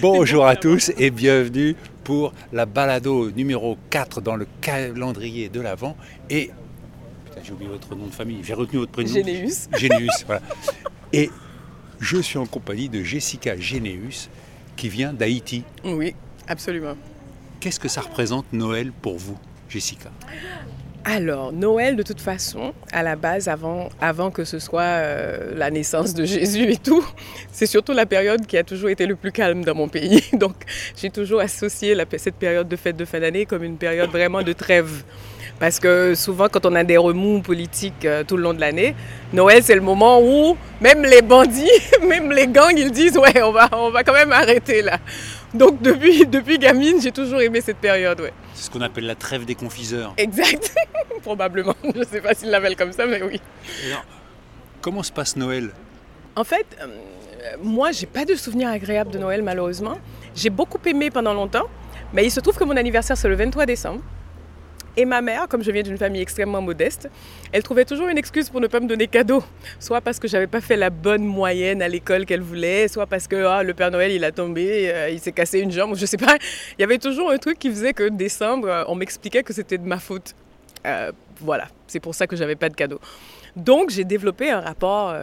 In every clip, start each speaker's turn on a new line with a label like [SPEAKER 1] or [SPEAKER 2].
[SPEAKER 1] Bonjour à tous et bienvenue pour la balado numéro 4 dans le calendrier de l'Avent. Et. Putain, j'ai oublié votre nom de famille, j'ai retenu votre prénom.
[SPEAKER 2] Généus.
[SPEAKER 1] Généus, voilà. Et je suis en compagnie de Jessica Généus qui vient d'Haïti.
[SPEAKER 2] Oui, absolument.
[SPEAKER 1] Qu'est-ce que ça représente Noël pour vous, Jessica
[SPEAKER 2] Alors, Noël, de toute façon, à la base, avant, avant que ce soit euh, la naissance de Jésus et tout, c'est surtout la période qui a toujours été le plus calme dans mon pays. Donc, j'ai toujours associé cette période de fête de fin d'année comme une période vraiment de trêve. Parce que souvent, quand on a des remous politiques euh, tout le long de l'année, Noël, c'est le moment où même les bandits, même les gangs, ils disent Ouais, on va, on va quand même arrêter là. Donc, depuis, depuis gamine, j'ai toujours aimé cette période. Ouais.
[SPEAKER 1] C'est ce qu'on appelle la trêve des confiseurs.
[SPEAKER 2] Exact, probablement. Je ne sais pas s'ils l'appellent comme ça, mais oui.
[SPEAKER 1] Alors, comment se passe Noël?
[SPEAKER 2] En fait, euh, moi, j'ai pas de souvenirs agréables de Noël, malheureusement. J'ai beaucoup aimé pendant longtemps, mais il se trouve que mon anniversaire, c'est le 23 décembre. Et ma mère, comme je viens d'une famille extrêmement modeste, elle trouvait toujours une excuse pour ne pas me donner cadeau. Soit parce que j'avais pas fait la bonne moyenne à l'école qu'elle voulait, soit parce que ah, le Père Noël il a tombé, euh, il s'est cassé une jambe, je sais pas. Il y avait toujours un truc qui faisait que décembre, euh, on m'expliquait que c'était de ma faute. Euh, voilà, c'est pour ça que j'avais pas de cadeau. Donc j'ai développé un rapport,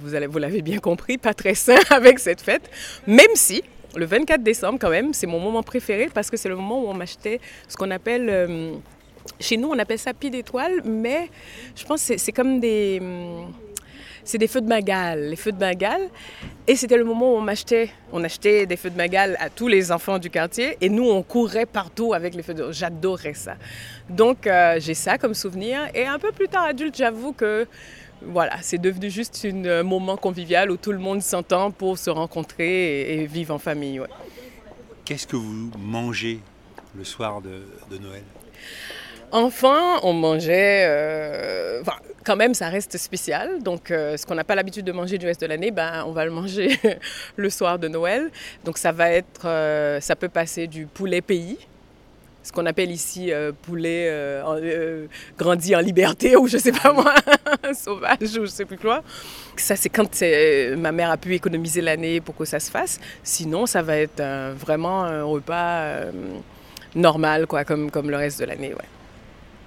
[SPEAKER 2] vous l'avez bien compris, pas très sain avec cette fête, même si le 24 décembre quand même, c'est mon moment préféré parce que c'est le moment où on m'achetait ce qu'on appelle... Euh, chez nous, on appelle ça pied d'étoile, mais je pense que c'est comme des. C'est des feux de Bengale, les feux de. Et c'était le moment où on m'achetait, on achetait des feux de Bengale à tous les enfants du quartier. Et nous, on courait partout avec les feux de J'adorais ça. Donc, euh, j'ai ça comme souvenir. Et un peu plus tard, adulte, j'avoue que voilà, c'est devenu juste un moment convivial où tout le monde s'entend pour se rencontrer et, vivre en famille.
[SPEAKER 1] Qu'est-ce que vous mangez le soir de Noël?
[SPEAKER 2] Enfant, on mangeait. Euh, quand même, ça reste spécial. Donc, euh, ce qu'on n'a pas l'habitude de manger du reste de l'année, ben, on va le manger le soir de Noël. Donc, ça va être. Euh, ça peut passer du poulet pays, ce qu'on appelle ici poulet grandi en liberté, ou je sais pas moi, sauvage, ou je sais plus quoi. Ça, c'est quand ma mère a pu économiser l'année pour que ça se fasse. Sinon, ça va être vraiment un repas normal, quoi, comme, comme le reste de l'année, ouais.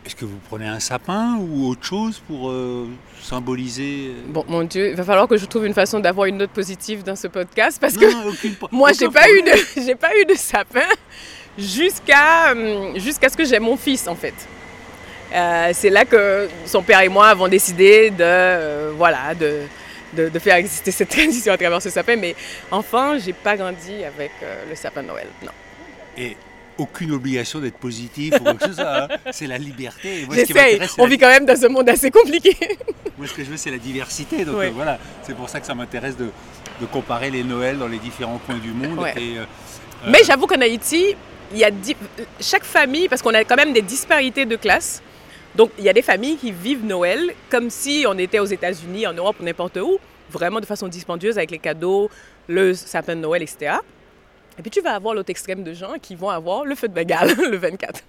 [SPEAKER 1] Est-ce que vous prenez un sapin ou autre chose pour euh, symboliser
[SPEAKER 2] Bon, mon Dieu, il va falloir que je trouve une façon d'avoir une note positive dans ce podcast parce que moi, j'ai pas eu de, j'ai pas eu de sapin jusqu'à jusqu'à ce que j'ai mon fils en fait. Euh, c'est là que son père et moi avons décidé de euh, voilà de, de, de, faire exister cette tradition à travers ce sapin. Mais enfin, j'ai pas grandi avec le sapin de Noël, non.
[SPEAKER 1] Et aucune obligation d'être positif ou quelque chose. Hein. C'est la liberté.
[SPEAKER 2] J'essaye. On vit quand même dans un monde assez compliqué.
[SPEAKER 1] Moi, ce que je veux, c'est la diversité. Donc euh, voilà, c'est pour ça que ça m'intéresse de, de, comparer les Noëls dans les différents coins du monde.
[SPEAKER 2] Ouais.
[SPEAKER 1] Et,
[SPEAKER 2] euh, Mais j'avoue qu'en Haïti, il y a di... chaque famille, parce qu'on a quand même des disparités de classe. Donc, il y a des familles qui vivent Noël comme si on était aux États-Unis, en Europe ou n'importe où, vraiment de façon dispendieuse avec les cadeaux, le sapin de Noël, etc. Et puis tu vas avoir l'autre extrême de gens qui vont avoir le feu de Bengale le 24.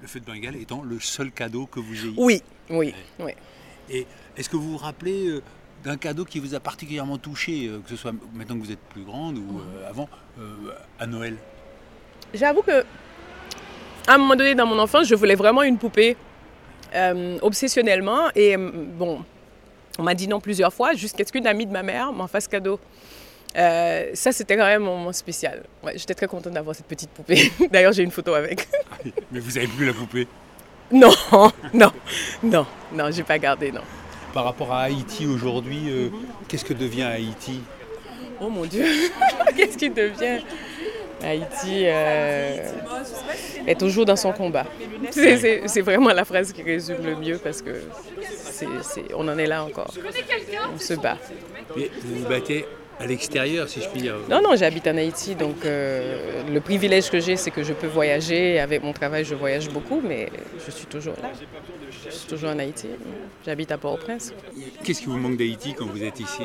[SPEAKER 1] Le feu de Bengale étant le seul cadeau que vous ayez.
[SPEAKER 2] Oui, oui, oui.
[SPEAKER 1] Et est-ce que vous vous rappelez euh, d'un cadeau qui vous a particulièrement touché, euh, que ce soit maintenant que vous êtes plus grande ou euh, avant, à Noël?
[SPEAKER 2] J'avoue que à un moment donné dans mon enfance, je voulais vraiment une poupée obsessionnellement. Et bon, on m'a dit non plusieurs fois, jusqu'à ce qu'une amie de ma mère m'en fasse cadeau. Euh, ça, c'était quand même un moment spécial. Ouais, J'étais très contente d'avoir cette petite poupée. D'ailleurs, j'ai une photo avec.
[SPEAKER 1] Mais vous avez plus la poupée
[SPEAKER 2] Non, non, non, non, j'ai pas gardé, non.
[SPEAKER 1] Par rapport à Haïti aujourd'hui, euh, qu'est-ce que devient Haïti?
[SPEAKER 2] Oh mon Dieu, qu'est-ce qu'il devient? Haïti euh, est toujours dans son combat. C'est vraiment la phrase qui résume le mieux parce que c est, c est, on en est là encore. On se bat.
[SPEAKER 1] Mais vous vous battez à l'extérieur, si je puis dire.
[SPEAKER 2] Non, non, j'habite en Haïti, donc euh, le privilège que j'ai, c'est que je peux voyager. Avec mon travail, je voyage beaucoup, mais je suis toujours là. Je suis toujours en Haïti. J'habite à Port-au-Prince.
[SPEAKER 1] Qu'est-ce qui vous manque d'Haïti quand vous êtes ici?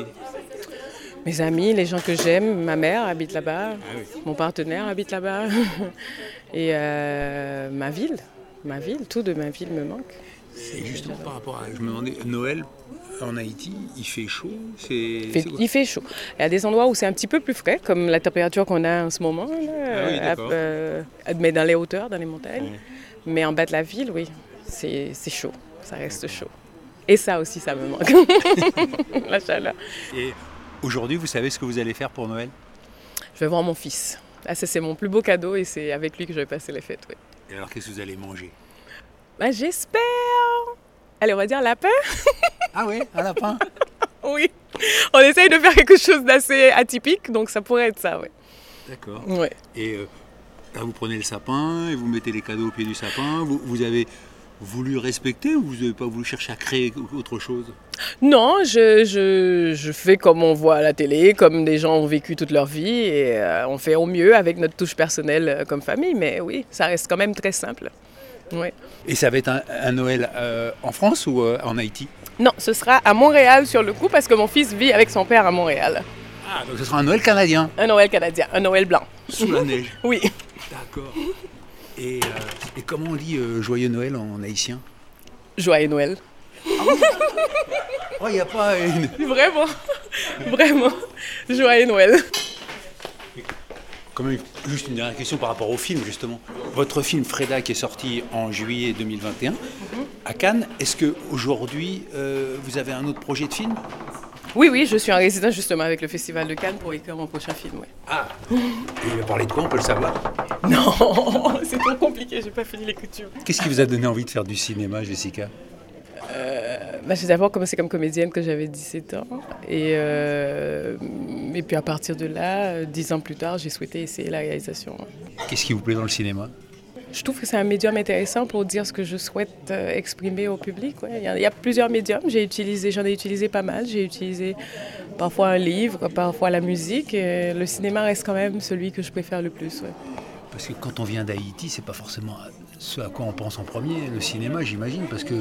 [SPEAKER 2] Mes amis, les gens que j'aime, ma mère habite là-bas, ah mon partenaire habite là-bas, et euh, ma ville, ma ville, tout de ma ville me manque.
[SPEAKER 1] Et justement par rapport à, je me demandais, Noël, en Haïti, il fait chaud
[SPEAKER 2] il, fait, chaud. Il y a des endroits où c'est un petit peu plus frais, comme la température qu'on a en ce moment, ah euh, mais dans les hauteurs, dans les montagnes. Mais en bas de la ville, oui, c'est chaud, ça reste chaud. Et ça aussi, ça me manque, la chaleur.
[SPEAKER 1] Et aujourd'hui, vous savez ce que vous allez faire pour Noël?
[SPEAKER 2] Je vais voir mon fils. Ah, c'est mon plus beau cadeau et c'est avec lui que je vais passer les fêtes. Oui.
[SPEAKER 1] Et alors, qu'est-ce que vous allez manger?
[SPEAKER 2] Bah, J'espère Allez, on va dire lapin.
[SPEAKER 1] ah oui, un lapin
[SPEAKER 2] Oui. On essaye de faire quelque chose d'assez atypique, donc ça pourrait être ça, oui.
[SPEAKER 1] D'accord.
[SPEAKER 2] Ouais.
[SPEAKER 1] Et euh, là, vous prenez le sapin et vous mettez les cadeaux au pied du sapin. Vous, avez voulu respecter ou vous n'avez pas voulu chercher à créer autre chose?
[SPEAKER 2] Non, je, je, je, fais comme on voit à la télé, comme des gens ont vécu toute leur vie et euh, on fait au mieux avec notre touche personnelle euh, comme famille, mais oui, ça reste quand même très simple.
[SPEAKER 1] Et ça va être un, Noël euh, en France ou euh, en Haïti?
[SPEAKER 2] Non, ce sera à Montréal sur le coup parce que mon fils vit avec son père à Montréal.
[SPEAKER 1] Ah, donc ce sera un Noël canadien
[SPEAKER 2] Un Noël canadien, un Noël blanc.
[SPEAKER 1] Sous la neige
[SPEAKER 2] Oui.
[SPEAKER 1] D'accord. Et, euh, comment on dit Joyeux Noël en haïtien?
[SPEAKER 2] Joyeux Noël.
[SPEAKER 1] oh, il n'y a pas une...
[SPEAKER 2] Vraiment, vraiment. Joyeux Noël
[SPEAKER 1] juste une dernière question par rapport au film, justement. Votre film Freda, qui est sorti en juillet 2021 à Cannes, est-ce qu'aujourd'hui, euh, vous avez un autre projet de film?
[SPEAKER 2] Oui, oui, je suis en résidence justement avec le Festival de Cannes pour écrire mon prochain film.
[SPEAKER 1] Ah Et il va parler de quoi, on peut le savoir?
[SPEAKER 2] Non, c'est trop compliqué, j'ai pas fini l'écriture.
[SPEAKER 1] Qu'est-ce qui vous a donné envie de faire du cinéma, Jessica?
[SPEAKER 2] Euh, bah, j'ai d'abord commencé comme comédienne quand j'avais 17 ans. Et, euh, et puis à partir de là, dix ans plus tard, j'ai souhaité essayer la réalisation.
[SPEAKER 1] Qu'est-ce qui vous plaît dans le cinéma?
[SPEAKER 2] Je trouve que c'est un médium intéressant pour dire ce que je souhaite euh, exprimer au public. Il, y a, plusieurs médiums, j'ai utilisé, j'en ai utilisé pas mal. J'ai utilisé parfois un livre, parfois la musique. Et le cinéma reste quand même celui que je préfère le plus.
[SPEAKER 1] Parce que quand on vient d'Haïti, c'est pas forcément ce à quoi on pense en premier, le cinéma, j'imagine, parce que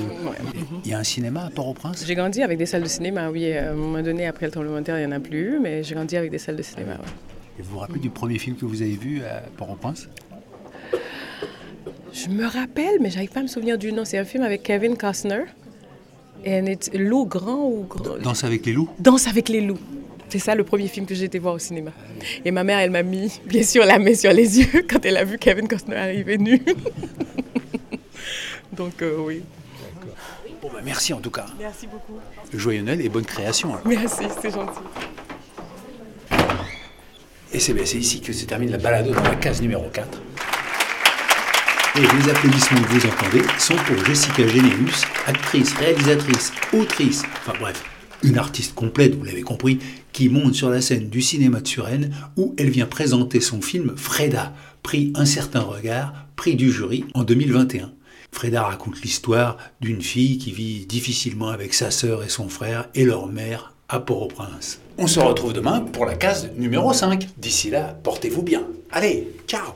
[SPEAKER 1] il y a un cinéma à Port-au-Prince.
[SPEAKER 2] J'ai grandi avec des salles de cinéma, oui. À un moment donné, après le tremblement de terre, il n'y en a plus, mais j'ai grandi avec des salles de cinéma.
[SPEAKER 1] Et vous vous rappelez du premier film que vous avez vu à Port-au-Prince?
[SPEAKER 2] Je me rappelle, mais j'arrive pas à me souvenir du nom. C'est un film avec Kevin Costner. Et Loup grand ou grand
[SPEAKER 1] Danse avec les loups
[SPEAKER 2] Danse avec les loups. C'est ça le premier film que j'ai été voir au cinéma. Et ma mère, elle m'a mis, bien sûr, la main sur les yeux quand elle a vu Kevin Costner arriver nu. Donc, euh, oui.
[SPEAKER 1] Bon, bah, merci en tout cas.
[SPEAKER 2] Merci beaucoup.
[SPEAKER 1] Joyeux Noël et bonne création.
[SPEAKER 2] Merci, c'est gentil.
[SPEAKER 1] Et c'est ici que se termine la balade dans la case numéro 4. Et les applaudissements que vous entendez sont pour Jessica Généus, actrice, réalisatrice, autrice, enfin bref, une artiste complète, vous l'avez compris, qui monte sur la scène du cinéma de Suresnes où elle vient présenter son film Freda, prix Un certain regard, prix du jury en 2021. Freda raconte l'histoire d'une fille qui vit difficilement avec sa sœur et son frère et leur mère à Port-au-Prince. On se retrouve demain pour la case numéro 5. D'ici là, portez-vous bien. Allez, ciao